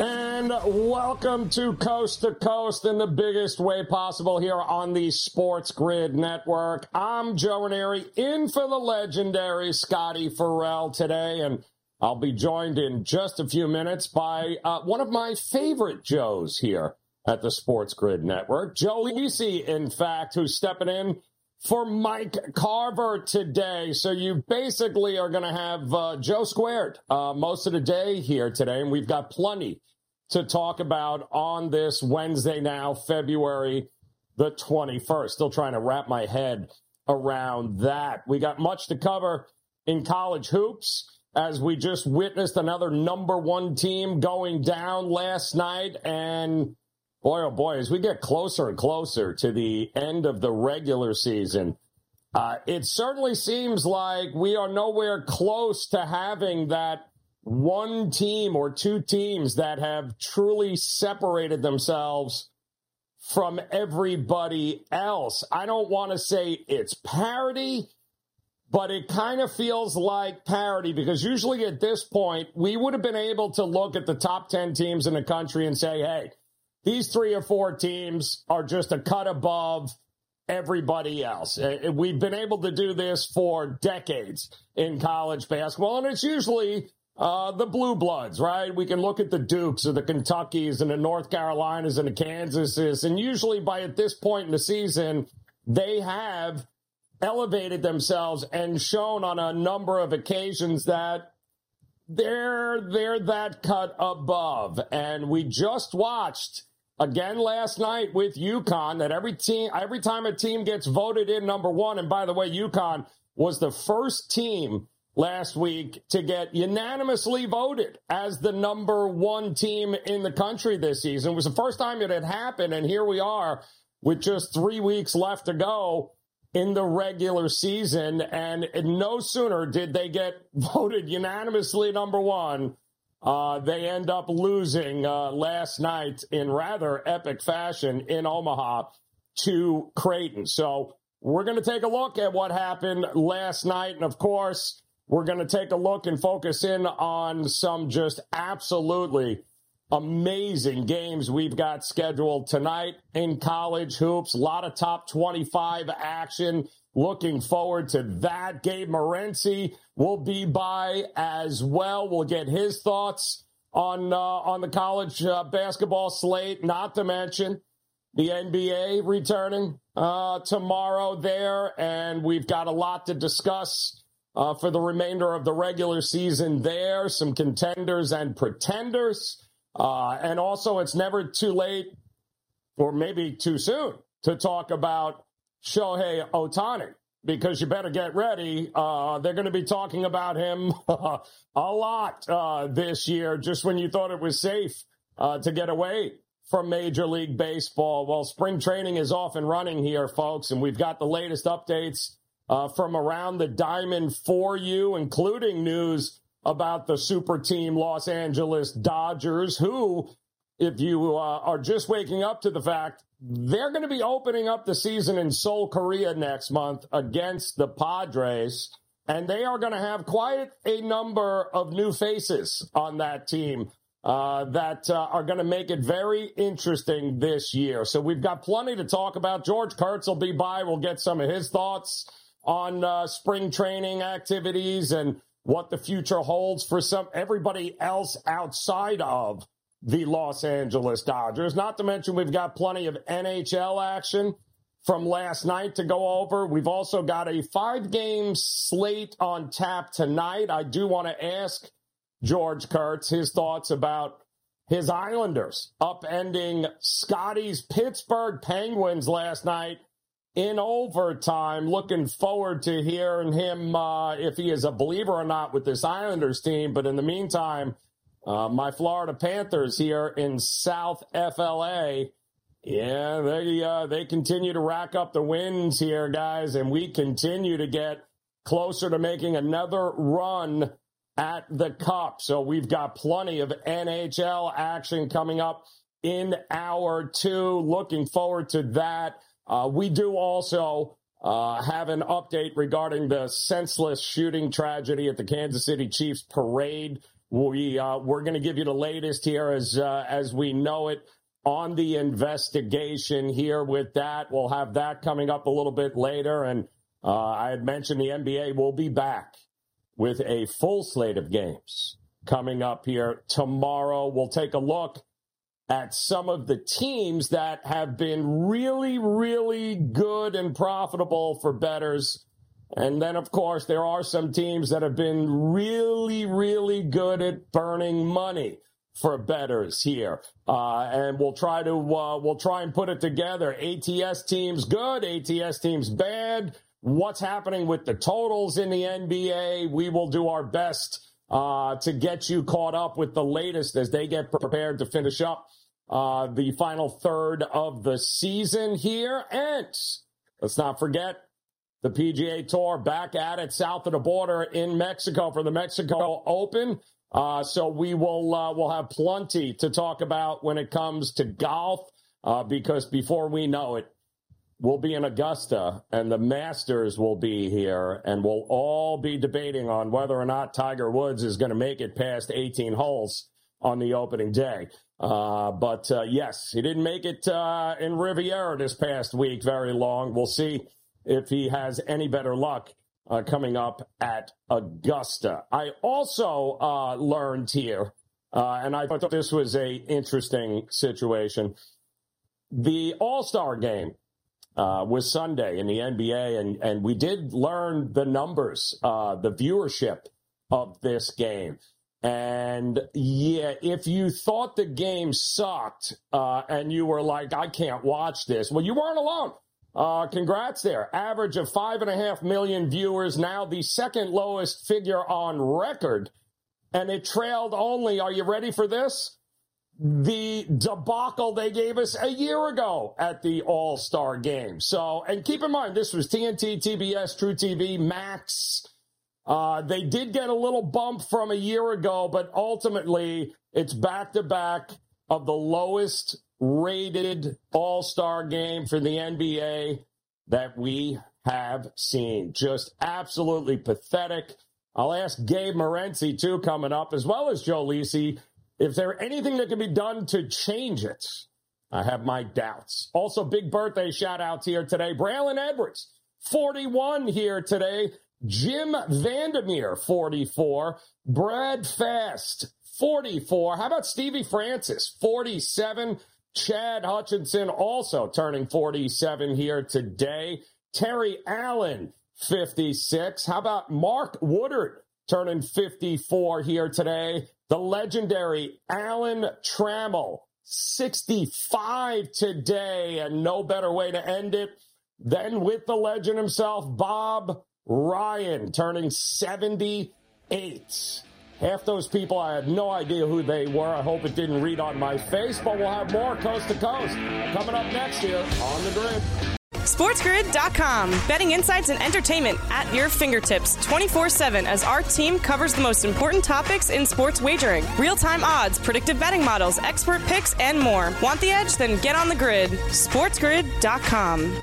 And welcome to Coast to Coast in the biggest way possible here on the Sports Grid Network. I'm Joe Ranieri in for the legendary Scotty Ferrall today, and I'll be joined in just a few minutes by uh, one of my favorite Joes here at the Sports Grid Network, Joe Lisi, in fact, who's stepping in for Mike Carver today. So you basically are going to have uh, Joe squared uh, most of the day here today, and we've got plenty to talk about on this Wednesday now, February the 21st. Still trying to wrap my head around that. We got much to cover in college hoops as we just witnessed another number one team going down last night. And boy, oh boy, as we get closer and closer to the end of the regular season, uh, it certainly seems like we are nowhere close to having that one team or two teams that have truly separated themselves from everybody else. I don't want to say it's parity, but it kind of feels like parity because usually at this point, we would have been able to look at the top 10 teams in the country and say, hey, these three or four teams are just a cut above everybody else. Uh, we've been able to do this for decades in college basketball, and it's usually uh, the blue bloods, right? We can look at the Dukes or the Kentuckys and the North Carolinas and the Kansases. And usually by at this point in the season, they have elevated themselves and shown on a number of occasions that they're, they're that cut above. And we just watched again last night with UConn that every team, every time a team gets voted in number one, and by the way, UConn was the first team last week to get unanimously voted as the number one team in the country this season. It was the first time it had happened, and here we are with just three weeks left to go in the regular season. And no sooner did they get voted unanimously number one, uh, they end up losing uh, last night in rather epic fashion in Omaha to Creighton. So we're going to take a look at what happened last night. And of course, we're going to take a look and focus in on some just absolutely amazing games we've got scheduled tonight in college hoops. A lot of top 25 action. Looking forward to that. Gabe Morency will be by as well. We'll get his thoughts on uh, on the college uh, basketball slate. Not to mention the NBA returning uh, tomorrow there, and we've got a lot to discuss uh, for the remainder of the regular season there. Some contenders and pretenders. Uh, and also, it's never too late or maybe too soon to talk about Shohei Ohtani because you better get ready. Uh, they're going to be talking about him a lot uh, this year, just when you thought it was safe uh, to get away from Major League Baseball. Well, spring training is off and running here, folks, and we've got the latest updates uh, from around the diamond for you, including news about the super team Los Angeles Dodgers, who, if you uh, are just waking up to the fact they're going to be opening up the season in Seoul, Korea next month against the Padres, and they are going to have quite a number of new faces on that team uh, that uh, are going to make it very interesting this year. So we've got plenty to talk about. George Kurtz will be by. We'll get some of his thoughts on uh, spring training activities and what the future holds for some everybody else outside of the Los Angeles Dodgers. Not to mention we've got plenty of NHL action from last night to go over. We've also got a five game slate on tap tonight. I do want to ask George Kurtz his thoughts about his Islanders upending Scotty's Pittsburgh Penguins last night in overtime. Looking forward to hearing him uh, if he is a believer or not with this Islanders team. But in the meantime, uh, my Florida Panthers here in South FLA. Yeah, they uh, they continue to rack up the wins here, guys, and we continue to get closer to making another run at the Cup. So we've got plenty of NHL action coming up in hour two. Looking forward to that. Uh, we do also uh, have an update regarding the senseless shooting tragedy at the Kansas City Chiefs parade. We uh, we're going to give you the latest here as uh, as we know it on the investigation here. With that, we'll have that coming up a little bit later. And uh, I had mentioned the NBA will be back with a full slate of games coming up here tomorrow. We'll take a look at some of the teams that have been really, really good and profitable for betters. And then, of course, there are some teams that have been really, really good at burning money for betters here. Uh, and we'll try to, uh, we'll try and put it together. ATS teams good, ATS teams bad what's happening with the totals in the NBA. We will do our best uh, to get you caught up with the latest as they get prepared to finish up uh, the final third of the season here. And let's not forget the PGA Tour back at it south of the border in Mexico for the Mexico Open. Uh, so we will uh, we'll have plenty to talk about when it comes to golf uh, because before we know it, we'll be in Augusta and the Masters will be here and we'll all be debating on whether or not Tiger Woods is going to make it past 18 holes on the opening day. Uh, but uh, yes, he didn't make it uh, in Riviera this past week very long. We'll see if he has any better luck uh, coming up at Augusta. I also uh, learned here, uh, and I thought this was a interesting situation. The All Star game uh, was Sunday in the NBA, and and we did learn the numbers, uh, the viewership of this game. And yeah, if you thought the game sucked uh, and you were like, I can't watch this, well, you weren't alone. Uh, congrats there. Average of five and a half million viewers, now the second lowest figure on record. And it trailed only, are you ready for this? the debacle they gave us a year ago at the All Star game. So, and keep in mind, this was TNT, TBS, truTV, Max. Uh, they did get a little bump from a year ago, but ultimately it's back to back of the lowest rated All Star game for the NBA that we have seen. Just absolutely pathetic. I'll ask Gabe Morency too coming up, as well as Joe Lisi if there anything that can be done to change it, I have my doubts. Also, big birthday shout outs here today. Braylon Edwards, 41 here today. Jim Vandermeer, 44. Brad Fast, 44. How about Stevie Francis, 47. Chad Hutchinson also turning 47 here today. Terry Allen, 56. How about Mark Woodard turning 54 here today? The legendary Alan Trammell, 65 today, and no better way to end it than with the legend himself, Bob Ryan, turning 78. Half those people, I had no idea who they were. I hope it didn't read on my face, but we'll have more coast to coast coming up next year on the grid. SportsGrid.com. Betting insights and entertainment at your fingertips 24 7 as our team covers the most important topics in sports wagering real time odds, predictive betting models, expert picks, and more. Want the edge? Then get on the grid. SportsGrid.com.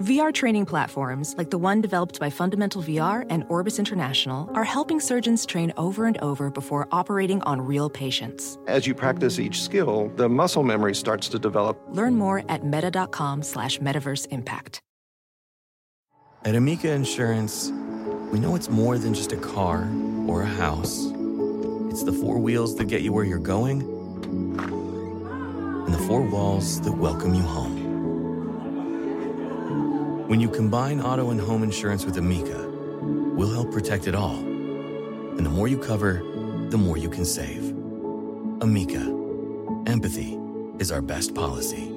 VR training platforms, like the one developed by Fundamental VR and Orbis International, are helping surgeons train over and over before operating on real patients. As you practice each skill, the muscle memory starts to develop. Learn more at meta.com slash metaverse impact. At Amica Insurance, we know it's more than just a car or a house. It's the four wheels that get you where you're going and the four walls that welcome you home. When you combine auto and home insurance with Amica, we'll help protect it all. And the more you cover, the more you can save. Amica, empathy is our best policy.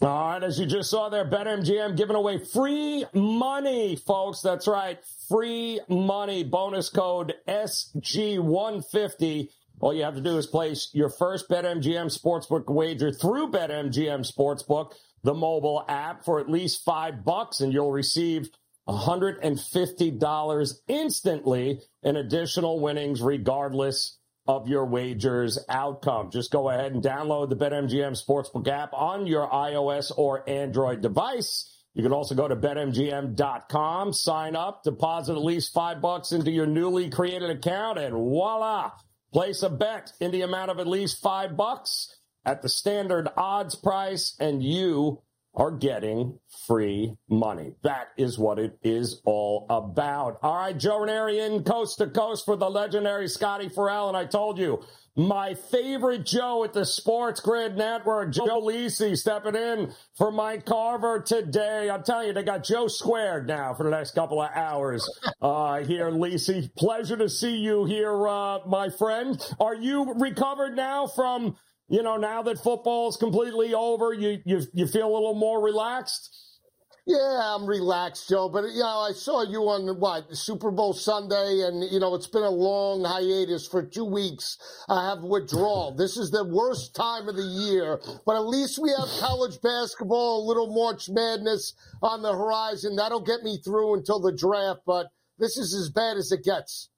All right, as you just saw there, BetMGM giving away free money, folks. That's right, free money. Bonus code SG150. All you have to do is place your first BetMGM Sportsbook wager through BetMGM Sportsbook, the mobile app, for at least five bucks, and you'll receive $150 instantly in additional winnings, regardless of your wager's outcome. Just go ahead and download the BetMGM Sportsbook app on your iOS or Android device. You can also go to betmgm.com, sign up, deposit at least five bucks into your newly created account, and voila, place a bet in the amount of at least five bucks at the standard odds price, and you are getting free money. That is what it is all about. All right, Joe Ranieri in coast to coast for the legendary Scotty Ferrall. And I told you, my favorite Joe at the Sports Grid Network, Joe Lisi, stepping in for Mike Carver today. I'm telling you, they got Joe squared now for the next couple of hours uh, here, Lisi. Pleasure to see you here, uh, my friend. Are you recovered now from you know, now that football is completely over, you, you, you feel a little more relaxed? Yeah, I'm relaxed, Joe. But you know, I saw you on what Super Bowl Sunday, and you know it's been a long hiatus for two weeks. I have withdrawal. this is the worst time of the year, but at least we have college basketball, a little March Madness on the horizon. That'll get me through until the draft. But this is as bad as it gets.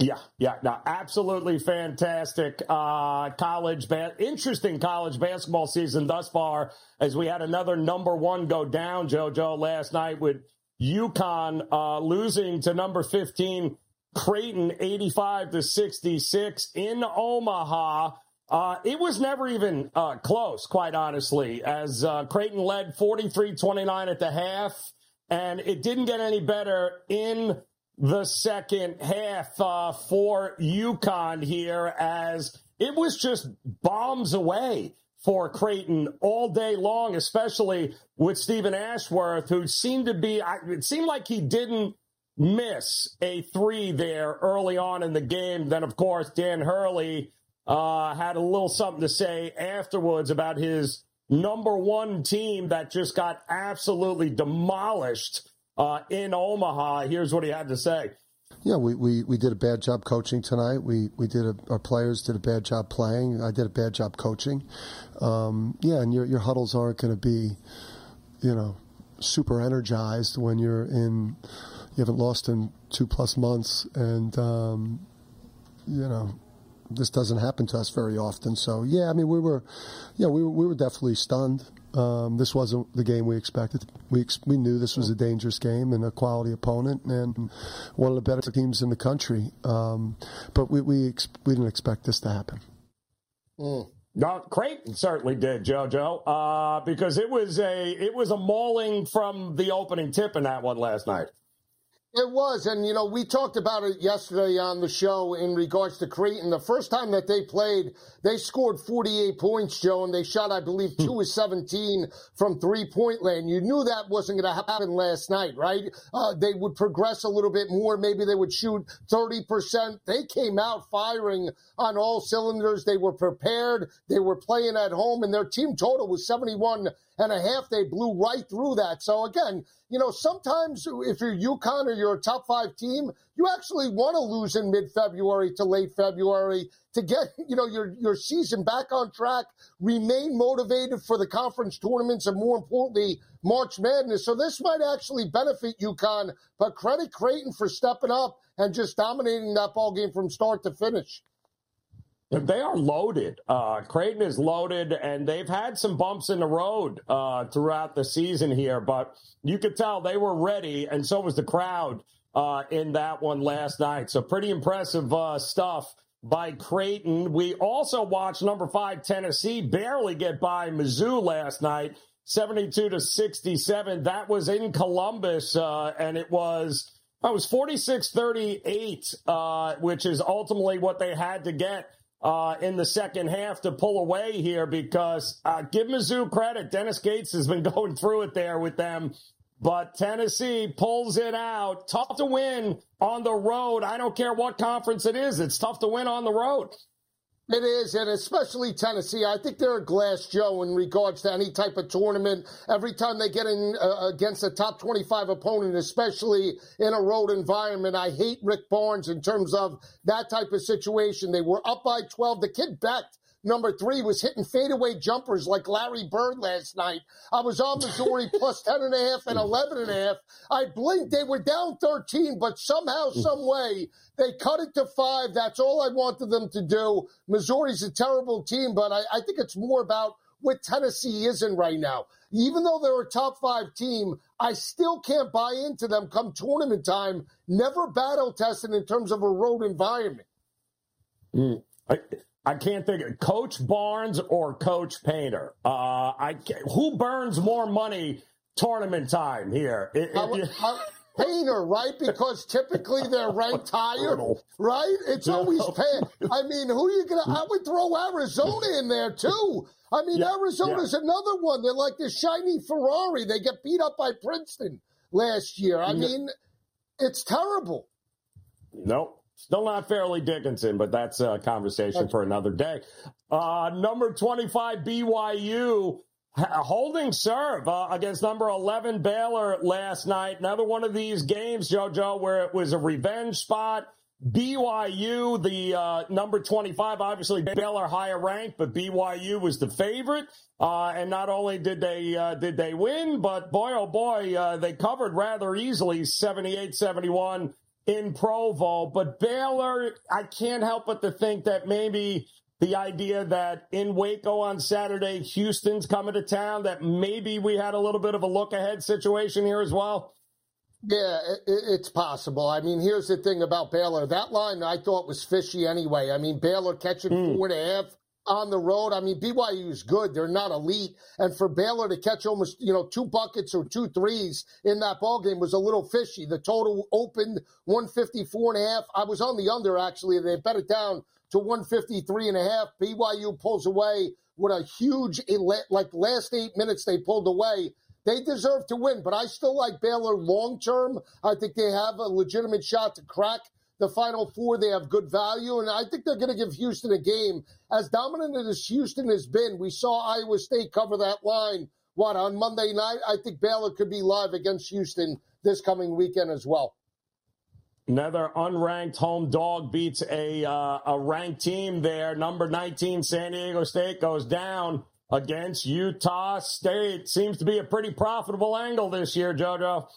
Yeah, yeah, no, absolutely fantastic uh, college, ba- interesting college basketball season thus far. As we had another number one go down, JoJo, last night with UConn uh, losing to number fifteen Creighton, eighty-five to sixty-six in Omaha. Uh, it was never even uh, close, quite honestly, as uh, Creighton led 43-29 at the half, and it didn't get any better in the second half uh, for UConn here as it was just bombs away for Creighton all day long, especially with Steven Ashworth, who seemed to be, it seemed like he didn't miss a three there early on in the game. Then, of course, Dan Hurley uh, had a little something to say afterwards about his number one team that just got absolutely demolished uh, in Omaha. Here's what he had to say. Yeah, we, we, we did a bad job coaching tonight. We we did a, our players did a bad job playing. I did a bad job coaching. Um, yeah, and your your huddles aren't going to be, you know, super energized when you're in. You haven't lost in two plus months, and um, you know this doesn't happen to us very often. So yeah, I mean we were, yeah, we were, we were definitely stunned. Um, this wasn't the game we expected. We ex- we knew this was a dangerous game and a quality opponent and one of the better teams in the country. Um, but we we, ex- we didn't expect this to happen. Mm. No, Creighton certainly did, JoJo, uh, because it was a it was a mauling from the opening tip in that one last night. It was, and you know, we talked about it yesterday on the show in regards to Creighton. The first time that they played, they scored 48 points, Joe, and they shot, I believe, two of 17 from three point land. You knew that wasn't going to happen last night, right? Uh, they would progress a little bit more. Maybe they would shoot 30%. They came out firing on all cylinders. They were prepared. They were playing at home, and their team total was 71 and a half. They blew right through that. So again, you know, sometimes if you're UConn or you're a top five team, you actually want to lose in mid February to late February to get, you know, your, your season back on track, remain motivated for the conference tournaments and more importantly, March Madness. So this might actually benefit UConn, but credit Creighton for stepping up and just dominating that ball game from start to finish. They are loaded. Uh, Creighton is loaded, and they've had some bumps in the road uh, throughout the season here, but you could tell they were ready, and so was the crowd uh, in that one last night. So pretty impressive uh, stuff by Creighton. We also watched number five Tennessee barely get by Mizzou last night, 72 to 67. That was in Columbus, uh, and it was. It was 46 38, uh, which is ultimately what they had to get uh, in the second half to pull away here because uh, give Mizzou credit. Dennis Gates has been going through it there with them. But Tennessee pulls it out. Tough to win on the road. I don't care what conference it is. It's tough to win on the road. It is, and especially Tennessee. I think they're a glass Joe in regards to any type of tournament. Every time they get in uh, against a top 25 opponent, especially in a road environment, I hate Rick Barnes in terms of that type of situation. They were up by 12. The kid Knecht number three was hitting fadeaway jumpers like Larry Bird last night. I was on Missouri plus 10 and a half and 11 and a half. I blinked. They were down 13, but somehow, some way, they cut it to five. That's all I wanted them to do. Missouri's a terrible team, but I, I think it's more about what Tennessee isn't right now. Even though they're a top five team, I still can't buy into them come tournament time. Never battle tested in terms of a road environment. Mm. I, I can't think of Coach Barnes or Coach Painter. Uh, I who burns more money tournament time here? It, it, how, Painter, right? Because typically they're ranked higher, right? It's always Painter. I mean, who are you gonna? I would throw Arizona in there too. I mean, yeah, Arizona's yeah. another one. They're like the shiny Ferrari. They get beat up by Princeton last year. I mean, it's terrible. Nope. Still not Fairleigh Dickinson, but that's a conversation for another day. Uh, number 25, BYU holding serve uh, against number 11 Baylor last night. Another one of these games, JoJo, where it was a revenge spot. BYU, the uh, number 25, obviously Baylor higher ranked, but BYU was the favorite. Uh, and not only did they uh, did they win, but boy oh boy, uh, they covered rather easily, 78-71 in Provo. But Baylor, I can't help but to think that maybe the idea that in Waco on Saturday, Houston's coming to town, that maybe we had a little bit of a look ahead situation here as well. Yeah, it's possible. I mean, here's the thing about Baylor. That line I thought was fishy anyway. I mean, Baylor catching mm. four and a half on the road. I mean, BYU is good. They're not elite. And for Baylor to catch almost, you know, two buckets or two threes in that ball game was a little fishy. The total opened 154 and a half. I was on the under, actually. They bet it down to 153 and a half. BYU pulls away with a huge, like last eight minutes they pulled away. They deserve to win, but I still like Baylor long term. I think they have a legitimate shot to crack the Final Four. They have good value, and I think they're going to give Houston a game. As dominant as Houston has been, we saw Iowa State cover that line. What, on Monday night? I think Baylor could be live against Houston this coming weekend as well. Another unranked home dog beats a uh, a ranked team there. Number 19, San Diego State goes down against Utah State. Seems to be a pretty profitable angle this year, JoJo.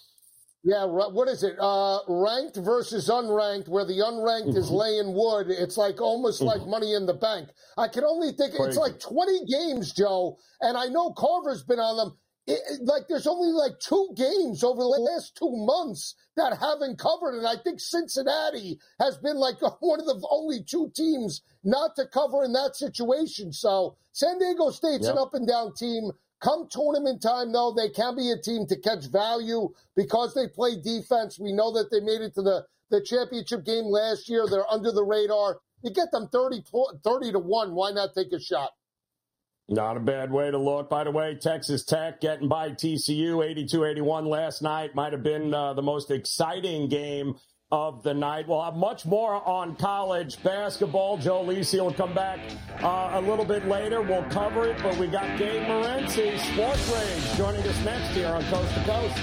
Yeah, what is it? Uh, ranked versus unranked, where the unranked mm-hmm. is laying wood. It's like almost mm-hmm. like money in the bank. I can only think Crazy. it's like 20 games, Joe, and I know Carver's been on them. It, like there's only like two games over the last two months that haven't covered, and I think Cincinnati has been like one of the only two teams not to cover in that situation. So San Diego State's yep. an up and down team Come tournament time, though, they can be a team to catch value because they play defense. We know that they made it to the, the championship game last year. They're under the radar. You get them 30, 30 to 1. Why not take a shot? Not a bad way to look. By the way, Texas Tech getting by TCU 82 81 last night might have been uh, the most exciting game of the night. We'll have much more on college basketball. Joe Lisi will come back uh, a little bit later. We'll cover it, but we got Gabe Morency, Sports Rage, joining us next here on Coast to Coast.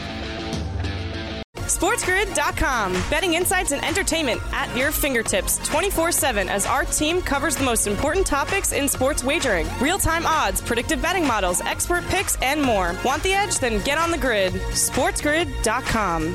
SportsGrid.com. Betting insights and entertainment at your fingertips 24 7 as our team covers the most important topics in sports wagering real time odds, predictive betting models, expert picks, and more. Want the edge? Then get on the grid. SportsGrid.com.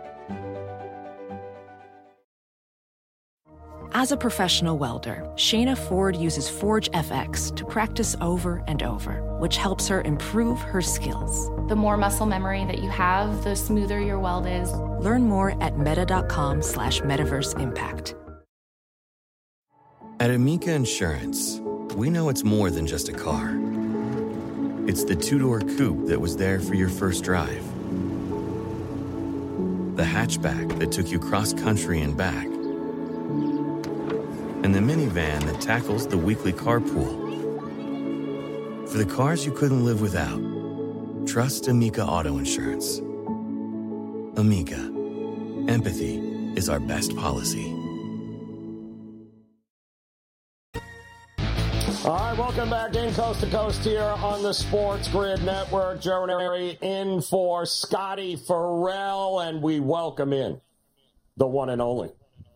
As a professional welder, Shayna Ford uses Forge FX to practice over and over, which helps her improve her skills. The more muscle memory that you have, the smoother your weld is. Learn more at meta.com slash metaverse impact. At Amica Insurance, we know it's more than just a car. It's the two-door coupe that was there for your first drive. The hatchback that took you cross-country and back and the minivan that tackles the weekly carpool. For the cars you couldn't live without, trust Amica Auto Insurance. Amica, empathy is our best policy. All right, welcome back in Coast to Coast here on the Sports Grid Network. Joe Ranieri in for Scotty Ferrall, and we welcome in the one and only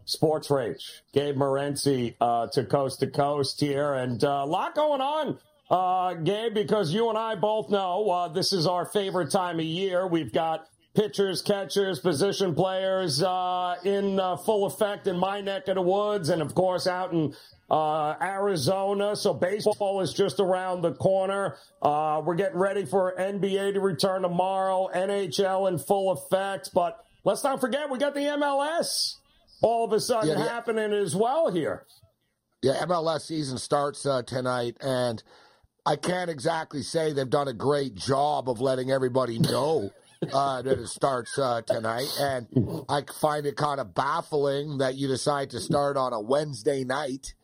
Sports Rage, Gabe Morency uh, to Coast to Coast here, and uh, a lot going on, uh, Gabe, because you and I both know uh, this is our favorite time of year. We've got pitchers, catchers, position players uh, in uh, full effect in my neck of the woods, and of course out in uh, Arizona. So baseball is just around the corner. Uh, we're getting ready for NBA to return tomorrow, NHL in full effect. But let's not forget, we got the MLS all of a sudden yeah, happening as well here. Yeah, MLS season starts uh, tonight, and I can't exactly say they've done a great job of letting everybody know. uh, that it starts uh, tonight. And I find it kind of baffling that you decide to start on a Wednesday night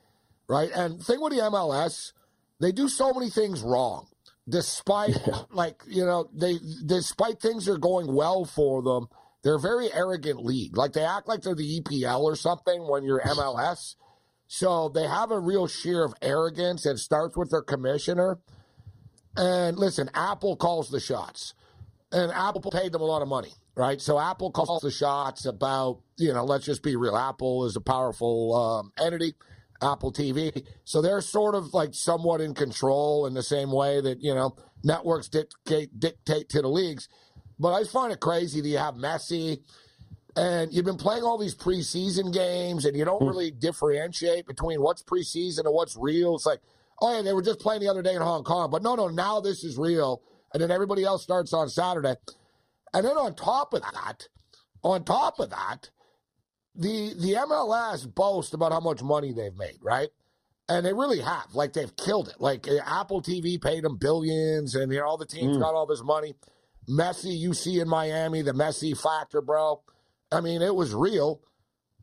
right? And thing with the MLS, they do so many things wrong. Despite like you know they despite things are going well for them, they're a very arrogant league. Like they act like they're the EPL or something when you're MLS. So they have a real sheer of arrogance. It starts with their commissioner. And listen, Apple calls the shots. And Apple paid them a lot of money, right? So Apple calls the shots about, you know, let's just be real. Apple is a powerful um, entity. Apple TV. So they're sort of like somewhat in control in the same way that, you know, networks dictate, dictate to the leagues. But I find it crazy that you have Messi and you've been playing all these preseason games and you don't hmm. really differentiate between what's preseason and what's real. It's like, oh, yeah, they were just playing the other day in Hong Kong. But no, no, now this is real. And then everybody else starts on Saturday. And then on top of that, on top of that, the the MLS boast about how much money they've made, right? And they really have. Like they've killed it. Like Apple TV paid them billions, and you know all the teams mm. got all this money. Messi, you see in Miami, the Messi factor, bro. I mean, it was real.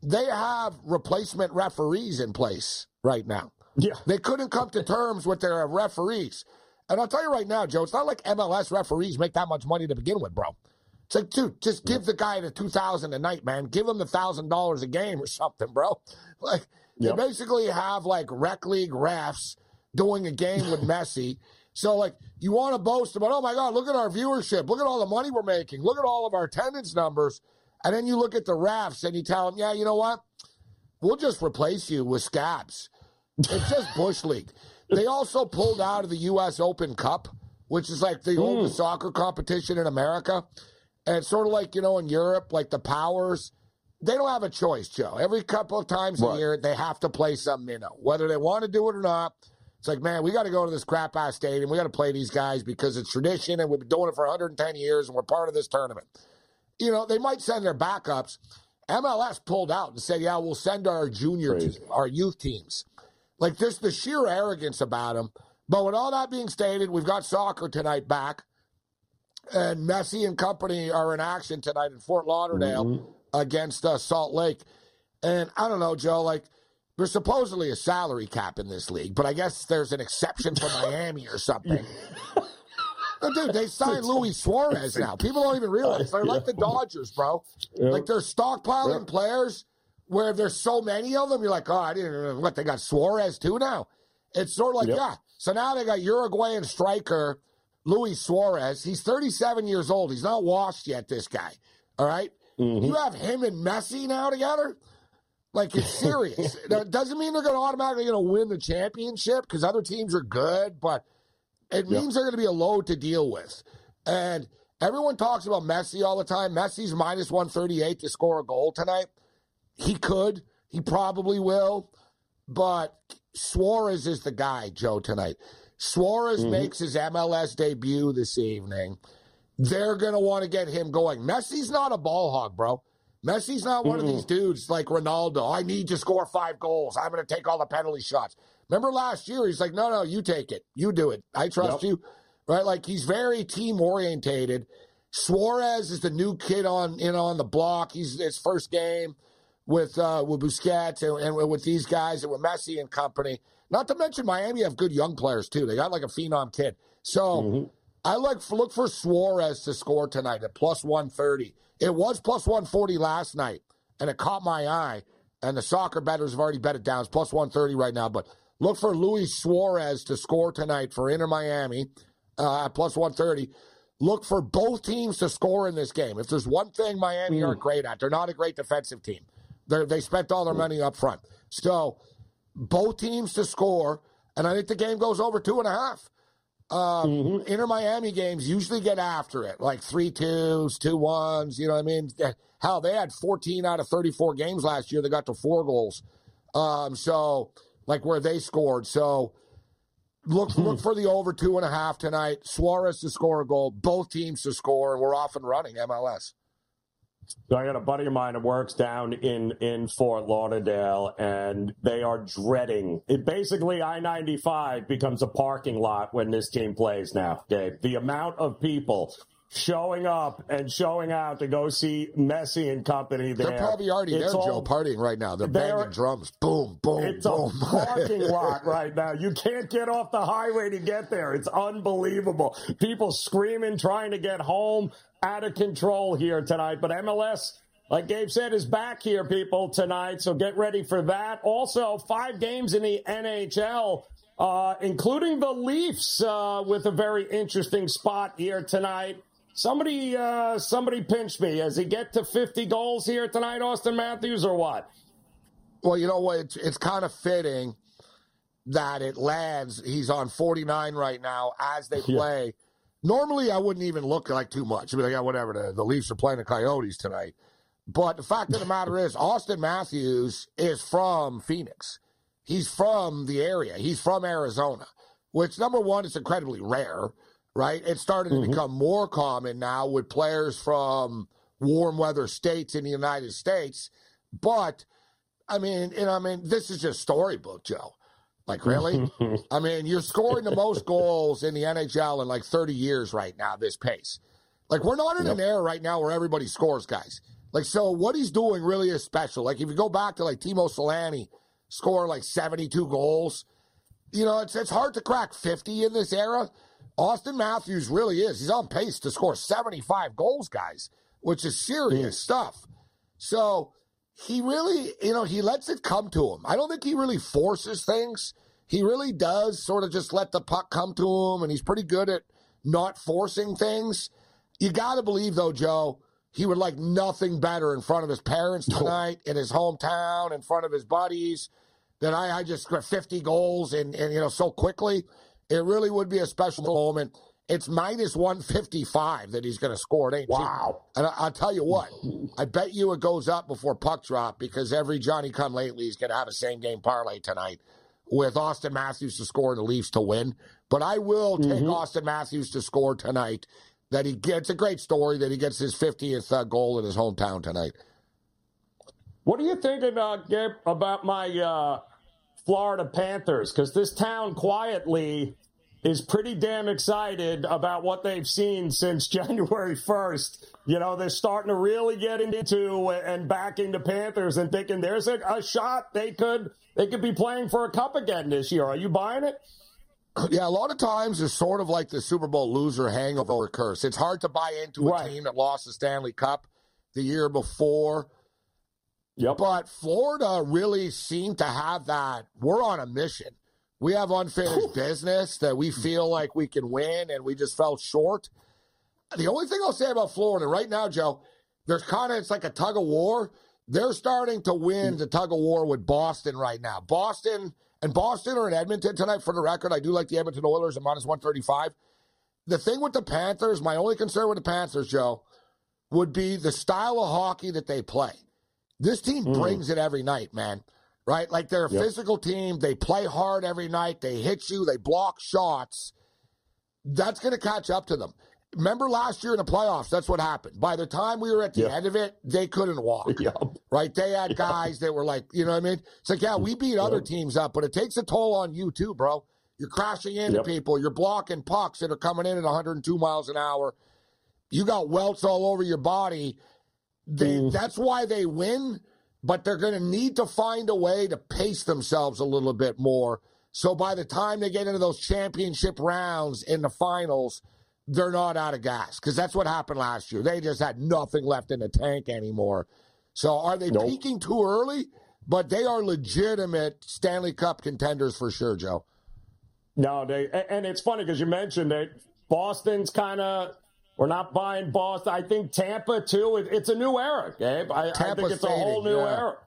They have replacement referees in place right now. Yeah. They couldn't come to terms with their referees. And I'll tell you right now, Joe, it's not like MLS referees make that much money to begin with, bro. It's like, dude, just give the guy the two thousand a night, man. Give him the thousand dollars a game or something, bro. Like yep. you basically have like rec league refs doing a game with Messi. So like you want to boast about, oh my God, look at our viewership, look at all the money we're making, look at all of our attendance numbers, and then you look at the refs and you tell them, yeah, you know what? We'll just replace you with scabs. It's just bush league. They also pulled out of the U.S. Open Cup, which is like the mm. oldest soccer competition in America. And it's sort of like, you know, in Europe, like the powers, they don't have a choice, Joe. Every couple of times a year, they have to play some minnow. Whether they want to do it or not, it's like, man, we got to go to this crap ass stadium. We got to play these guys because it's tradition and we've been doing it for 110 years and we're part of this tournament. You know, they might send their backups. MLS pulled out and said, yeah, we'll send our junior, our youth teams. Like, just the sheer arrogance about them. But with all that being stated, we've got soccer tonight back. And Messi and company are in action tonight in Fort Lauderdale mm-hmm. against uh, Salt Lake. And I don't know, Joe, like, there's supposedly a salary cap in this league, but I guess there's an exception for Miami or something. dude, they signed Luis Suarez now. People don't even realize. They're like the Dodgers, bro. Like they're stockpiling players where there's so many of them. You're like, oh, I didn't know what they got Suarez too now. It's sort of like, yep. yeah. So now they got Uruguayan striker Luis Suarez. He's 37 years old. He's not washed yet, this guy. All right? mm-hmm. You have him and Messi now together? Like, it's serious. it doesn't mean they're going to automatically going to win the championship because other teams are good, but it means they're going to be a load to deal with. And everyone talks about Messi all the time. Messi's minus 138 to score a goal tonight. He could. He probably will. But Suarez is the guy, Joe, tonight. Suarez mm-hmm. makes his MLS debut this evening. They're going to want to get him going. Messi's not a ball hog, bro. Messi's not one mm-hmm. of these dudes like Ronaldo. I need to score five goals. I'm going to take all the penalty shots. Remember last year, he's like, no, no, you take it. You do it. I trust yep. you. Right? Like he's very team orientated. Suarez is the new kid on in on the block. He's his first game with uh, with Busquets and, and, with these guys and with Messi and company. Not to mention Miami have good young players too. They got like a phenom kid. So mm-hmm. I like for, look for Suarez to score tonight at plus one thirty. It was plus one forty last night, and it caught my eye. And the soccer bettors have already bet it down. It's plus one thirty right now. But look for Luis Suarez to score tonight for Inter Miami uh, at plus one thirty. Look for both teams to score in this game. If there's one thing Miami mm. aren't great at, they're not a great defensive team. They're, they spent all their money up front. So both teams to score, and I think the game goes over two and a half. Um, mm-hmm. Inter Miami games usually get after it, like three twos, two ones. You know what I mean? Hell, they had 14 out of 34 games last year. They got to four goals. Um, so, like where they scored. So, look look for the over two and a half tonight. Suarez to score a goal. Both teams to score, and we're off and running. MLS. So I got a buddy of mine that works down in in Fort Lauderdale, and they are dreading it. Basically, I ninety five becomes a parking lot when this team plays now. Dave, the amount of people showing up and showing out to go see Messi and company there. They're probably already it's there, all, Joe, partying right now. They're, they're banging drums. Boom, boom, it's boom. a parking lot right now. You can't get off the highway to get there. It's unbelievable. People screaming, trying to get home out of control here tonight. But MLS, like Gabe said, is back here, people, tonight. So get ready for that. Also, five games in the NHL, uh, including the Leafs, uh, with a very interesting spot here tonight. Somebody, uh, somebody pinched me. Does he get to 50 goals here tonight, Auston Matthews, or what? Well, you know what? It's, it's kind of fitting that it lands. He's on 49 right now as they play. Yeah Normally, I wouldn't even look like too much. I'd be like, yeah, whatever. The, the Leafs are playing the Coyotes tonight. But the fact of the matter is, Auston Matthews is from Phoenix. He's from the area. He's from Arizona, which, number one, is incredibly rare, right? It's starting mm-hmm. to become more common now with players from warm weather states in the United States. But, I mean, and I mean, this is just storybook, Joe. Like, really? I mean, you're scoring the most goals in the NHL in like 30 years right now, this pace. Like, we're not in yep. an era right now where everybody scores, guys. Like, so what he's doing really is special. Like, if you go back to like Teemu Selanne, score like 72 goals, you know, it's, it's hard to crack 50 in this era. Auston Matthews really is. He's on pace to score 75 goals, guys, which is serious mm. stuff. So he really, you know, he lets it come to him. I don't think he really forces things. He really does sort of just let the puck come to him, and he's pretty good at not forcing things. You got to believe, though, Joe, he would like nothing better in front of his parents tonight, in his hometown, in front of his buddies. than I, I just got 50 goals and, and, you know, so quickly. It really would be a special moment. It's minus 155 that he's going to score. It ain't wow. Cheap. And I, will tell you what, I bet you it goes up before puck drop because every Johnny come lately is going to have a same game parlay tonight with Auston Matthews to score and the Leafs to win. But I will take mm-hmm. Auston Matthews to score tonight. That he gets a great story that he gets his 50th uh, goal in his hometown tonight. What are you thinking, uh, Gabe, about my uh, Florida Panthers? Because this town quietly is pretty damn excited about what they've seen since January 1st. You know, they're starting to really get into and backing the Panthers and thinking there's a, a shot they could they could be playing for a cup again this year. Are you buying it? Yeah, a lot of times it's sort of like the Super Bowl loser hangover curse. It's hard to buy into a right. team that lost the Stanley Cup the year before. Yep. But Florida really seemed to have that. We're on a mission. We have unfinished business that we feel like we can win, and we just fell short. The only thing I'll say about Florida right now, Joe, there's kind of it's like a tug of war. They're starting to win the tug of war with Boston right now. Boston and Boston are in Edmonton tonight. For the record, I do like the Edmonton Oilers at minus one thirty five. The thing with the Panthers, my only concern with the Panthers, Joe, would be the style of hockey that they play. This team mm. brings it every night, man right? Like they're a yep. physical team. They play hard every night. They hit you. They block shots. That's going to catch up to them. Remember last year in the playoffs, that's what happened. By the time we were at the yep. end of it, they couldn't walk. Yep. Right? They had guys that were like, you know what I mean? It's like, yeah, we beat other teams up, but it takes a toll on you too, bro. You're crashing into people. You're blocking pucks that are coming in at 102 miles an hour. You got welts all over your body. They, mm. That's why they win but they're going to need to find a way to pace themselves a little bit more. So by the time they get into those championship rounds in the finals, they're not out of gas because that's what happened last year. They just had nothing left in the tank anymore. So are they nope. peaking too early? But they are legitimate Stanley Cup contenders for sure, Joe. No, they and it's funny because you mentioned that Boston's kind of we're not buying Boston. I think Tampa too. It, it's a new era, Gabe. I, I think it's a whole new yeah. era.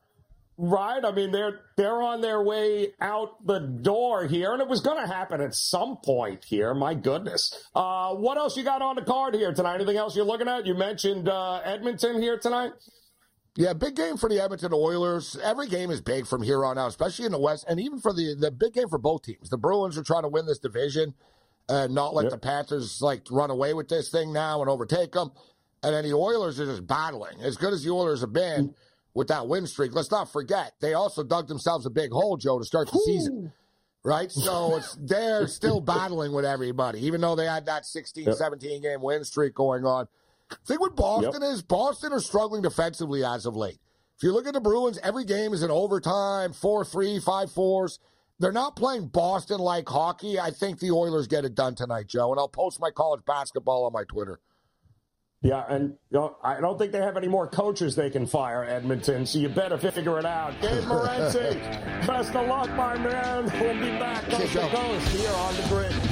Right? I mean, they're they're on their way out the door here, and it was going to happen at some point here. My goodness. Uh, what else you got on the card here tonight? Anything else you're looking at? You mentioned uh, Edmonton here tonight. Yeah, big game for the Edmonton Oilers. Every game is big from here on out, especially in the West, and even for the the big game for both teams. The Bruins are trying to win this division and not let yep. the Panthers like run away with this thing now and overtake them. And then the Oilers are just battling. As good as the Oilers have been mm. with that win streak, let's not forget they also dug themselves a big hole, Joe, to start the Ooh. season. Right? So it's they're still battling with everybody, even though they had that 16, yep. 17 game win streak going on. Thing with Boston yep. is Boston are struggling defensively as of late. If you look at the Bruins, every game is in overtime, 4 3, 5 4s. They're not playing Boston like hockey. I think the Oilers get it done tonight, Joe, and I'll post my college basketball on my Twitter. Yeah, and you know, I don't think they have any more coaches they can fire, Edmonton, so you better figure it out. Gabe Morency, best of luck, my man. We'll be back coast to coast here on the grid.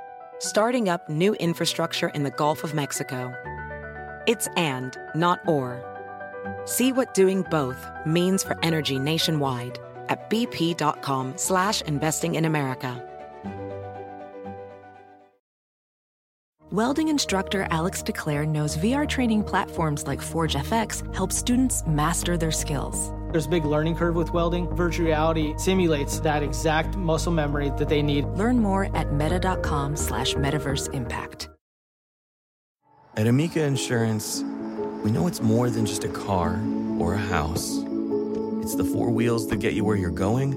starting up new infrastructure in the Gulf of Mexico. It's and, not or. See what doing both means for energy nationwide at bp.com slash investing in America. Welding instructor Alex DeClaire knows VR training platforms like Forge FX help students master their skills. There's a big learning curve with welding. Virtual reality simulates that exact muscle memory that they need. Learn more at meta.com slash metaverse impact. At Amica Insurance, we know it's more than just a car or a house. It's the four wheels that get you where you're going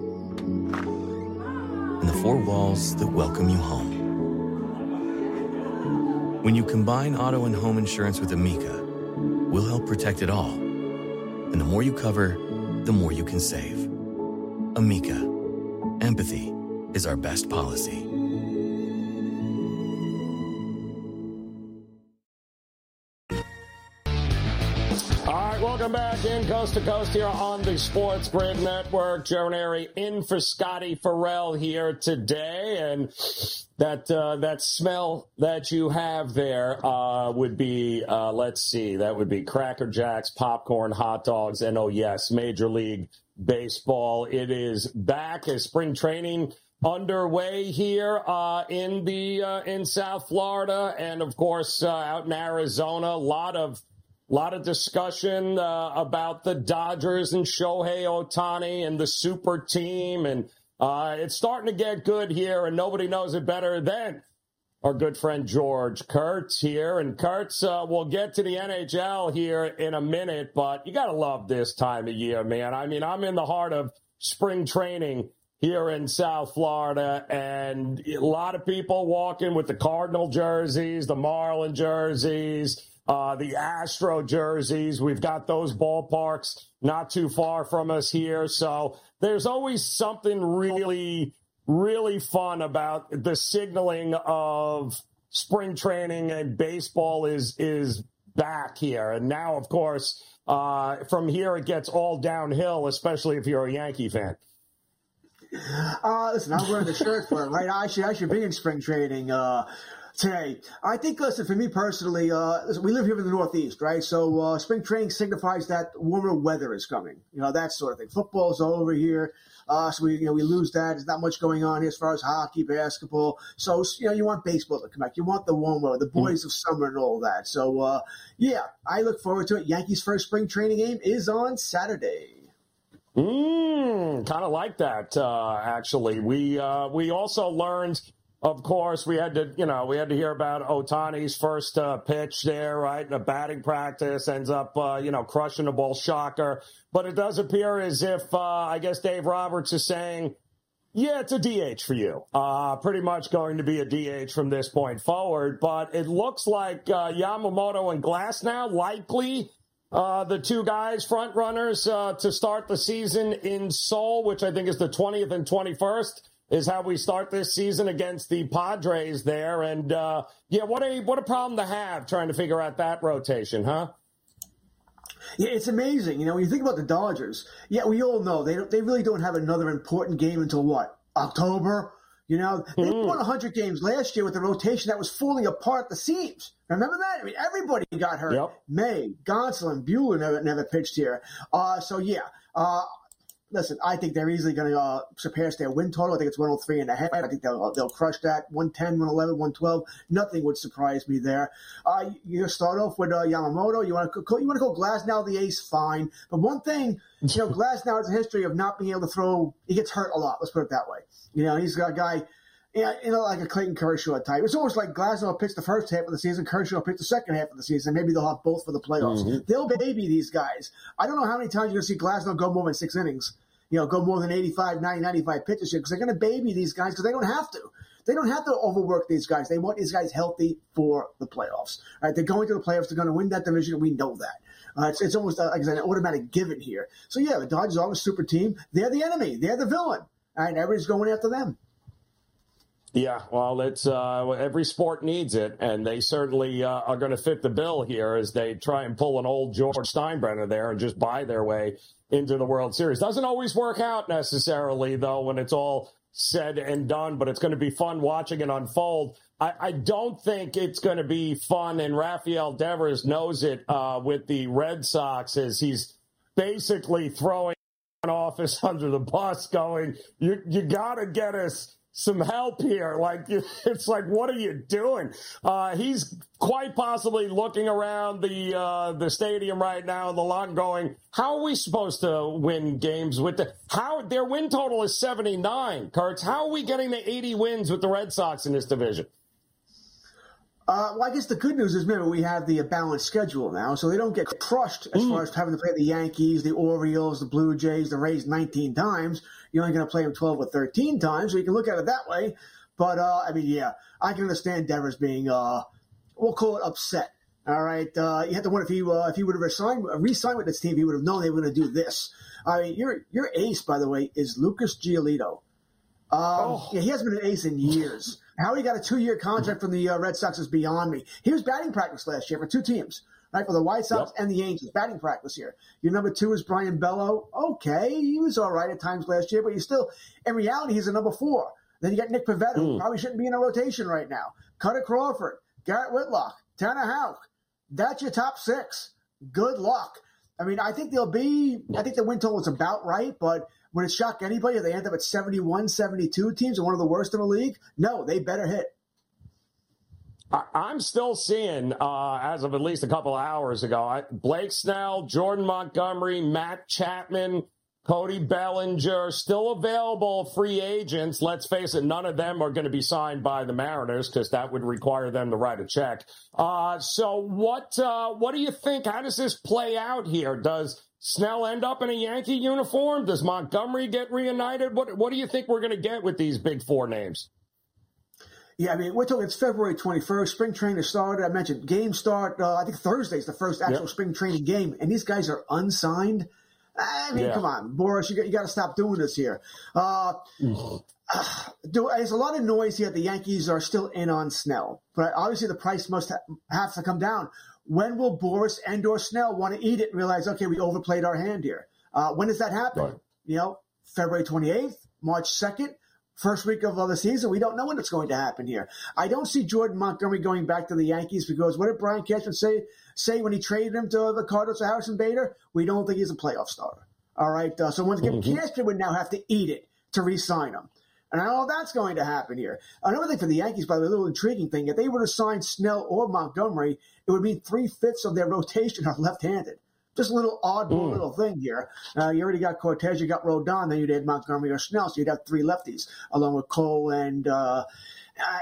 and the four walls that welcome you home. When you combine auto and home insurance with Amica, we'll help protect it all. And the more you cover, the more you can save. Amica, empathy is our best policy. In Coast to Coast here on the Sports Grid Network. Joe Raineri in for Scotty Ferrall here today, and that uh, that smell that you have there uh, would be uh, let's see, that would be Cracker Jacks, popcorn, hot dogs, and oh yes, Major League Baseball. It is back as spring training underway here uh, in the uh, in South Florida, and of course uh, out in Arizona. A lot of lot of discussion uh, about the Dodgers and Shohei Ohtani and the super team, and uh, it's starting to get good here, and nobody knows it better than our good friend George Kurtz here. And Kurtz, uh, we'll get to the NHL here in a minute, but you got to love this time of year, man. I mean, I'm in the heart of spring training here in South Florida, and a lot of people walking with the Cardinal jerseys, the Marlin jerseys, uh, the Astro jerseys. We've got those ballparks not too far from us here. So there's always something really, really fun about the signaling of spring training and baseball is, is back here. And now, of course, uh, from here it gets all downhill, especially if you're a Yankee fan. Uh, listen, I'm wearing the shirt for it, right? I should, I should be in spring training. Uh, today. I think, listen, for me personally, uh, listen, we live here in the Northeast, right? So uh, spring training signifies that warmer weather is coming, you know, that sort of thing. Football's over here. Uh, so we, you know, we lose that. There's not much going on here as far as hockey, basketball. So, you know, you want baseball to come back. You want the warm weather, the boys mm. of summer and all that. So, uh, yeah, I look forward to it. Yankees' first spring training game is on Saturday. Mm, kind of like that, uh, actually. We, uh, we also learned of course, we had to, you know, we had to hear about Ohtani's first uh, pitch there, right? A batting practice, ends up, uh, you know, crushing the ball, shocker. But it does appear as if, uh, I guess Dave Roberts is saying, yeah, it's a DH for you. Uh, pretty much going to be a DH from this point forward. But it looks like uh, Yamamoto and Glasnow likely uh, the two guys, front runners, uh, to start the season in Seoul, which I think is the 20th and 21st is how we start this season against the Padres there. And uh, yeah, what a what a problem to have trying to figure out that rotation, huh? Yeah, it's amazing. You know, when you think about the Dodgers, yeah, we all know they they really don't have another important game until what October. You know, they mm. won 100 games last year with a rotation that was falling apart the seams. Remember that? I mean, everybody got hurt. Yep. May, Gonsolin, Buehler never, never pitched here. Uh, so, yeah, uh, listen, I think they're easily going to uh, surpass their win total. I think it's 103 and a half. I think they'll, they'll crush that. 110, 111, 112. Nothing would surprise me there. Uh, you start off with uh, Yamamoto. You want to call, you want to call Glasnow the ace, fine. But one thing, you know, Glasnow has a history of not being able to throw. He gets hurt a lot. Let's put it that way. You know, he's got a guy. Yeah, you know, like a Clayton Kershaw type. It's almost like Glasnow pitched the first half of the season, Kershaw pitched the second half of the season. Maybe they'll have both for the playoffs. Mm-hmm. They'll baby these guys. I don't know how many times you're going to see Glasnow go more than six innings you know, go more than 85, 90, 95 pitches here because they're going to baby these guys because they don't have to. They don't have to overwork these guys. They want these guys healthy for the playoffs. All right, they're going to the playoffs. They're going to win that division. We know that. Uh, it's, it's almost uh, like an automatic given here. So yeah, the Dodgers are a super team. They're the enemy. They're the villain. All right, everybody's going after them. Yeah, well, it's uh, every sport needs it, and they certainly uh, are going to fit the bill here as they try and pull an old George Steinbrenner there and just buy their way into the World Series. Doesn't always work out necessarily, though, when it's all said and done, but it's going to be fun watching it unfold. I, I don't think it's going to be fun, and Rafael Devers knows it uh, with the Red Sox as he's basically throwing an office under the bus, going, "You you got to get us." Some help here. Like, it's like, what are you doing? Uh, he's quite possibly looking around the, uh, the stadium right now, the lot going, how are we supposed to win games with the, how, their win total is 79, Kurtz. How are we getting to 80 wins with the Red Sox in this division? Uh, well, I guess the good news is, remember, we have the balanced schedule now, so they don't get crushed as mm. far as having to play the Yankees, the Orioles, the Blue Jays, the Rays 19 times. You're only going to play him 12 or 13 times, so you can look at it that way. But, uh, I mean, yeah, I can understand Devers being, uh, we'll call it upset. All right. Uh, you have to wonder if he, uh, if he would have resigned, re-signed with this team, he would have known they were going to do this. I mean, your, your ace, by the way, is Lucas Giolito. Um, oh. yeah, he hasn't been an ace in years. How he got a two year contract from the uh, Red Sox is beyond me. He was batting practice last year for two teams. Right? For the White Sox yep. and the Angels, batting practice here. Your number two is Brayan Bello. Okay, he was all right at times last year, but he's still, in reality, he's a number four. Then you got Nick Pivetta, who mm. probably shouldn't be in a rotation right now. Kutter Crawford, Garrett Whitlock, Tanner Houck. That's your top six. Good luck. I mean, I think they'll be, I think the win total is about right, but would it shock anybody if they end up at 71, 72 teams and one of the worst in the league? No, they better hit. I'm still seeing, uh, as of at least a couple hours ago, Blake Snell, Jordan Montgomery, Matt Chapman, Cody Bellinger, still available free agents. Let's face it, none of them are going to be signed by the Mariners because that would require them to write a check. Uh, so what, uh, what do you think? How does this play out here? Does Snell end up in a Yankee uniform? Does Montgomery get reunited? What, what do you think we're going to get with these big four names? Yeah, I mean, we're talking it's February 21st. Spring training started. I mentioned game start. Uh, I think Thursday is the first actual yep. spring training game, and these guys are unsigned. I mean, yeah. come on, Boras, you got, you got to stop doing this here. Uh, mm-hmm. uh, there's a lot of noise here. The Yankees are still in on Snell, but obviously the price must ha- have to come down. When will Boras and or Snell want to eat it and realize, okay, we overplayed our hand here? Uh, when does that happen? Right. You know, February 28th, March 2nd first week of the season. We don't know when it's going to happen here. I don't see Jordan Montgomery going back to the Yankees because what did Brian Cashman say say when he traded him to the Cardinals or Harrison Bader? We don't think he's a playoff starter. All right. Uh, so once again, mm-hmm. Cashman would now have to eat it to re-sign him. And I know that's going to happen here. Another thing for the Yankees, by the way, a little intriguing thing, if they were to sign Snell or Montgomery, it would mean three fifths of their rotation are left-handed. Just a little oddball mm. little thing here. Uh, you already got Cortes, you got Rodon, then you'd add Montgomery or Snell, so you'd have three lefties along with Cole and uh,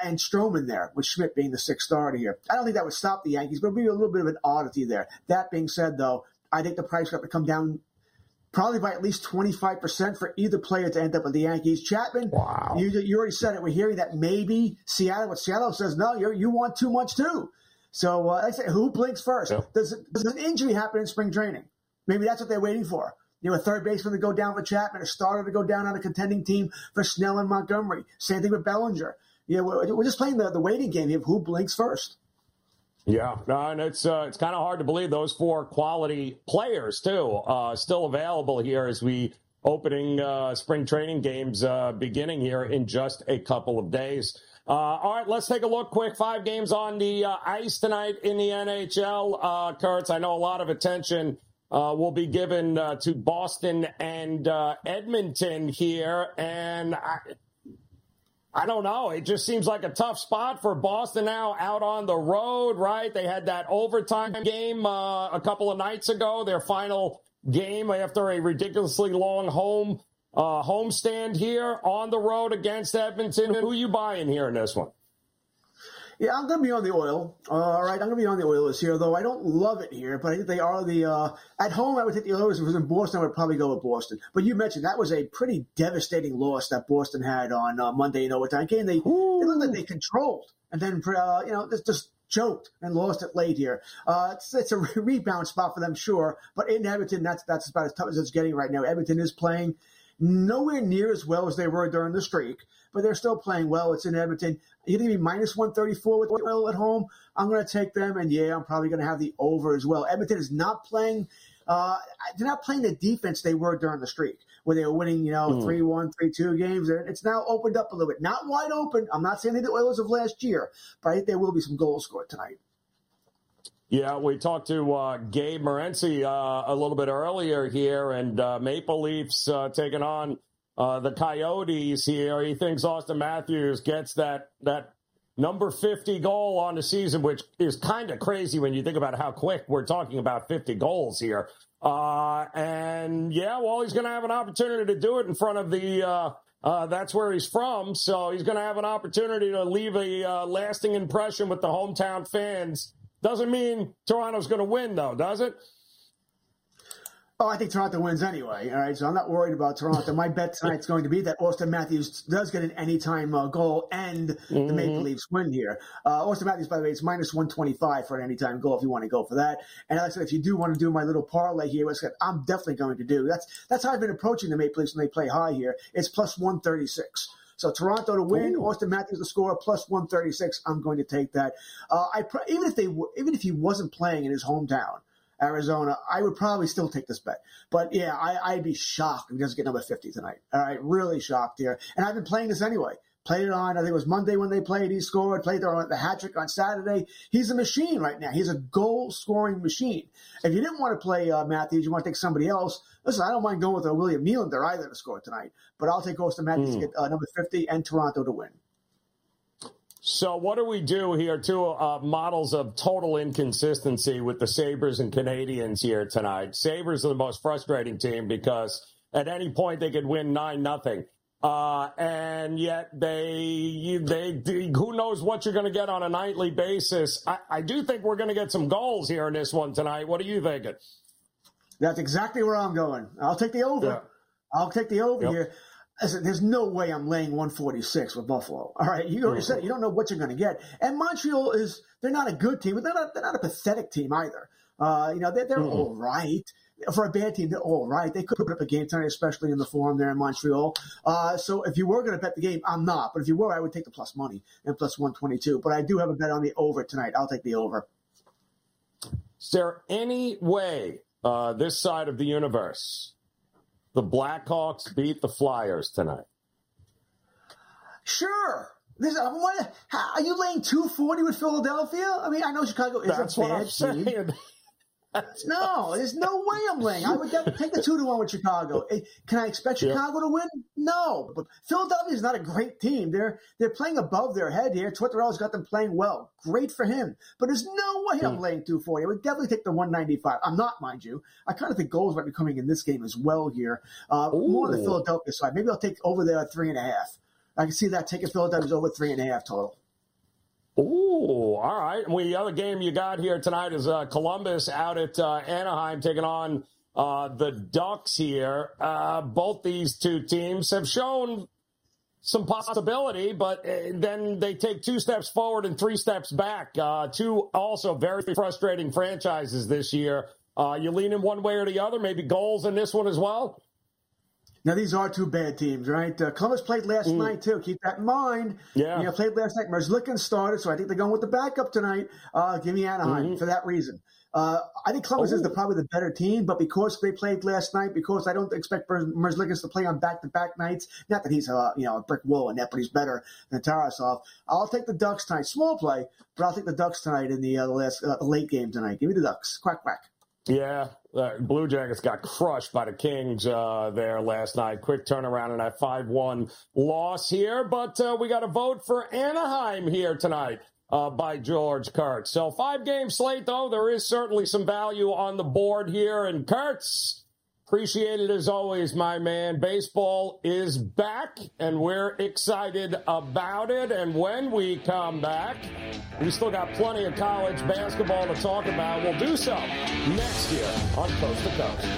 and Stroman there, with Schmidt being the sixth starter here. I don't think that would stop the Yankees, but it would be a little bit of an oddity there. That being said, though, I think the price got to come down probably by at least 25% for either player to end up with the Yankees. Chapman, wow. you, you already said it. We're hearing that maybe Seattle, what Seattle says, no, you you want too much too. So uh, I say, who blinks first? Yeah. Does, does an injury happen in spring training? Maybe that's what they're waiting for. You know, a third baseman to go down for Chapman, a starter to go down on a contending team for Snell and Montgomery. Same thing with Bellinger. You know, we're, we're just playing the, the waiting game here of who blinks first. Yeah, no, and it's uh, it's kind of hard to believe those four quality players too uh, still available here as we opening uh, spring training games uh, beginning here in just a couple of days. Uh, all right, let's take a look quick. Five games on the uh, ice tonight in the NHL. Uh, Kurtz, I know a lot of attention uh, will be given uh, to Boston and uh, Edmonton here. And I, I don't know. It just seems like a tough spot for Boston now out on the road, right? They had that overtime game a couple of nights ago, their final game after a ridiculously long home uh, homestand here on the road against Edmonton. Who are you buying here in this one? Yeah, I'm going to be on the oil. Uh, all right, I'm going to be on the Oilers here, though I don't love it here, but I think they are the. Uh, at home, I would take the Oilers. If it was in Boston, I would probably go with Boston. But you mentioned that was a pretty devastating loss that Boston had on uh, Monday in overtime game. They, they looked like they controlled and then, uh, you know, just, just choked and lost it late here. Uh, it's, it's, a rebound spot for them, sure, but in Edmonton, that's that's about as tough as it's getting right now. Edmonton is playing nowhere near as well as they were during the streak, but they're still playing well. It's in Edmonton. You're going to be minus 134 with Oil at home. I'm going to take them, and yeah, I'm probably going to have the over as well. Edmonton is not playing. Uh, they're not playing the defense they were during the streak, where they were winning, you know, mm. 3 1, 3 2 games. It's now opened up a little bit. Not wide open. I'm not saying they're the Oilers of last year, but I think there will be some goals scored tonight. Yeah, we talked to uh, Gabe Morency uh, a little bit earlier here, and uh, Maple Leafs uh, taking on uh, the Coyotes here. He thinks Auston Matthews gets that that number 50 goal on the season, which is kind of crazy when you think about how quick we're talking about 50 goals here. Uh, and yeah, well, he's going to have an opportunity to do it in front of the. that's where he's from, so he's going to have an opportunity to leave a lasting impression with the hometown fans doesn't mean Toronto's going to win, though, does it? Oh, I think Toronto wins anyway. All right, so I'm not worried about Toronto. My bet tonight's going to be that Auston Matthews does get an anytime uh, goal and mm-hmm. the Maple Leafs win here. Uh, Auston Matthews, by the way, it's minus 125 for an anytime goal if you want to go for that. And like I said, if you do want to do my little parlay here, which I'm definitely going to do. That's that's how I've been approaching the Maple Leafs when they play high here. It's plus 136. So Toronto to win, Ooh. Auston Matthews to score plus 136. I'm going to take that. Uh, I even if they even if he wasn't playing in his hometown, Arizona, I would probably still take this bet. But yeah, I, would be shocked if he doesn't get number 50 tonight. All right, really shocked here. And I've been playing this anyway. Played it on, I think it was Monday when they played. He scored, played there on the hat trick on Saturday. He's a machine right now. He's a goal scoring machine. If you didn't want to play uh, Matthews, you want to take somebody else, listen, I don't mind going with a William Nylander either to score tonight. But I'll take Auston Matthews mm. to get uh, number 50 and Toronto to win. So, what do we do here? Two uh, models of total inconsistency with the Sabres and Canadiens here tonight. Sabres are the most frustrating team because at any point they could win 9 nothing. Uh, and yet they, they, who knows what you're going to get on a nightly basis. I, I do think we're going to get some goals here in this one tonight. What are you thinking? That's exactly where I'm going. I'll take the over. Yeah. I'll take the over yep. here. Listen, there's no way I'm laying 146 with Buffalo. All right, you already mm-hmm. said you don't know what you're going to get. And Montreal is they're not a good team, but they're not they're not a pathetic team either. Uh, you know, they're, they're mm-hmm. all right. For a bad team, they're all right. They could put up a game tonight, especially in the form there in Montreal. Uh, so if you were going to bet the game, I'm not. But if you were, I would take the plus money and plus 122. But I do have a bet on the over tonight. I'll take the over. Is there any way uh, this side of the universe the Blackhawks beat the Flyers tonight? Sure. This, uh, what, how, are you laying 240 with Philadelphia? I mean, I know Chicago is That's a bad I'm team. no, there's no way I'm laying. I would definitely take the two to one with Chicago. Can I expect Chicago to win? No, but Philadelphia is not a great team. They're they're playing above their head here. Tortorella's got them playing well. Great for him, but there's no way I'm hmm. laying 240. I would definitely take the 195. I'm not, mind you. I kind of think goals might be coming in this game as well here. Uh, more on the Philadelphia side. Maybe I'll take over there at three and a half. I can see that taking Philadelphia's over three and a half total. Ooh, all right. Well, the other game you got here tonight is uh, Columbus out at uh, Anaheim taking on uh, the Ducks here. Uh, both these two teams have shown some possibility, but uh, then they take two steps forward and three steps back. Uh, two also very frustrating franchises this year. you lean in one way or the other, maybe goals in this one as well? Now these are two bad teams, right? Uh, Columbus played last mm. night too. Keep that in mind. Yeah, you know, played last night. Merzlikins started, so I think they're going with the backup tonight. Uh, give me Anaheim mm-hmm. for that reason. Uh, I think Columbus oh. is the, probably the better team, but because they played last night, because I don't expect Merzlikins to play on back-to-back nights. Not that he's a you know a brick wall in that, but he's better than Tarasov. I'll take the Ducks tonight. Small play, but I'll take the Ducks tonight in the, uh, the last uh, late game tonight. Give me the Ducks. Quack quack. Yeah, uh, Blue Jackets got crushed by the Kings uh, there last night. Quick turnaround and a 5 1 loss here, but uh, we got a vote for Anaheim here tonight. Uh, by George Kurtz. So five game slate though, there is certainly some value on the board here. And Kurtz, Appreciate it as always, my man. Baseball is back, and we're excited about it. And when we come back, we still got plenty of college basketball to talk about. We'll do so next year on Coast to Coast.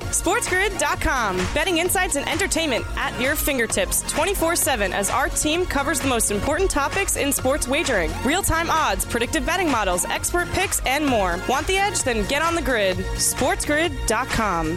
SportsGrid.com. Betting insights and entertainment at your fingertips 24 7 as our team covers the most important topics in sports wagering real time odds, predictive betting models, expert picks, and more. Want the edge? Then get on the grid. SportsGrid.com.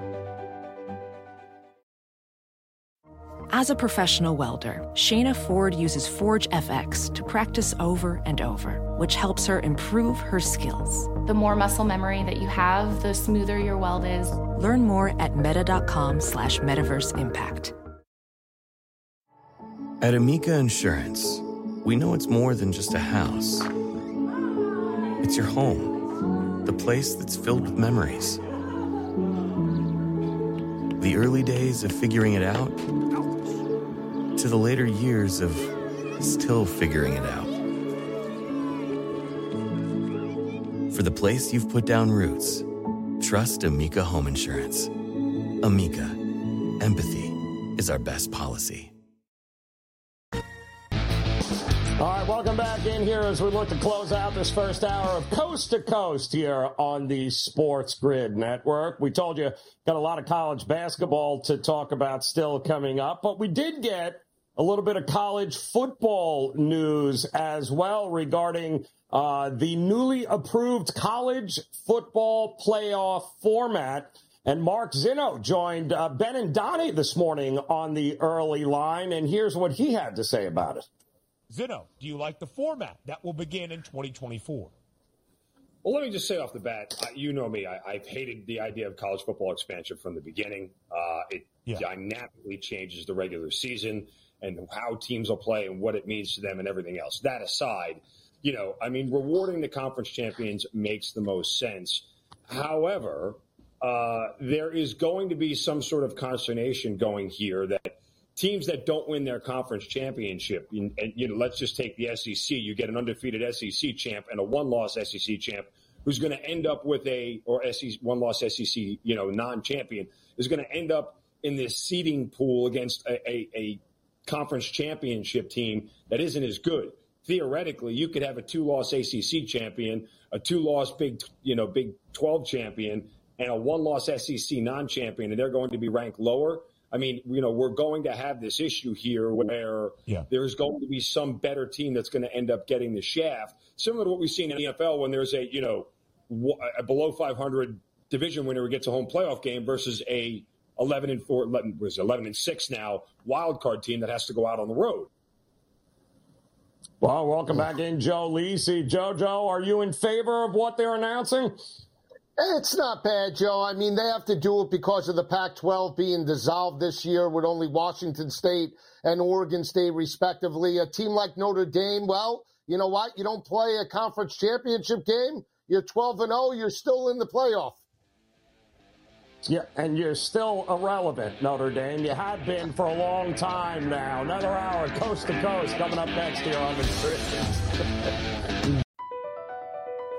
As a professional welder, Shayna Ford uses Forge FX to practice over and over, which helps her improve her skills. The more muscle memory that you have, the smoother your weld is. Learn more at meta.com slash metaverse impact. At Amica Insurance, we know it's more than just a house. It's your home, the place that's filled with memories. The early days of figuring it out to the later years of still figuring it out. For the place you've put down roots, trust Amica Home Insurance. Amica, empathy is our best policy. All right, welcome back in here as we look to close out this first hour of Coast to Coast here on the Sports Grid Network. We told you got a lot of college basketball to talk about still coming up, but we did get a little bit of college football news as well regarding uh, the newly approved college football playoff format. And Mark Zinno joined uh, Ben and Donnie this morning on the early line, and here's what he had to say about it. Zinno, do you like the format that will begin in 2024? Well, let me just say off the bat, you know me. I, have hated the idea of college football expansion from the beginning. Uh, it yeah. dynamically changes the regular season and how teams will play and what it means to them and everything else. That aside, you know, I mean, rewarding the conference champions makes the most sense. However, uh, there is going to be some sort of consternation going here that teams that don't win their conference championship, and, and, you know, let's just take the SEC. You get an undefeated SEC champ and a one-loss SEC champ who's going to end up with a or SEC one-loss SEC, you know, non-champion is going to end up in this seeding pool against a, a, a conference championship team that isn't as good. Theoretically, you could have a two-loss ACC champion, a two-loss Big, you know, Big 12 champion, and a one-loss SEC non-champion, and they're going to be ranked lower I mean, you know, we're going to have this issue here where yeah. there's going to be some better team that's going to end up getting the shaft, similar to what we've seen in the NFL when there's a, you know, a below 500 division winner who gets a home playoff game versus a 11 and 4, 11, was 11 and 6 now wild card team that has to go out on the road. Well, welcome back in, Joe Lisi. JoJo, are you in favor of what they're announcing? It's not bad, Joe. I mean, they have to do it because of the Pac 12 being dissolved this year with only Washington State and Oregon State, respectively. A team like Notre Dame, well, you know what? You don't play a conference championship game, you're 12 and 0, you're still in the playoff. Yeah, and you're still irrelevant, Notre Dame. You have been for a long time now. Another hour, coast to coast, coming up next here on the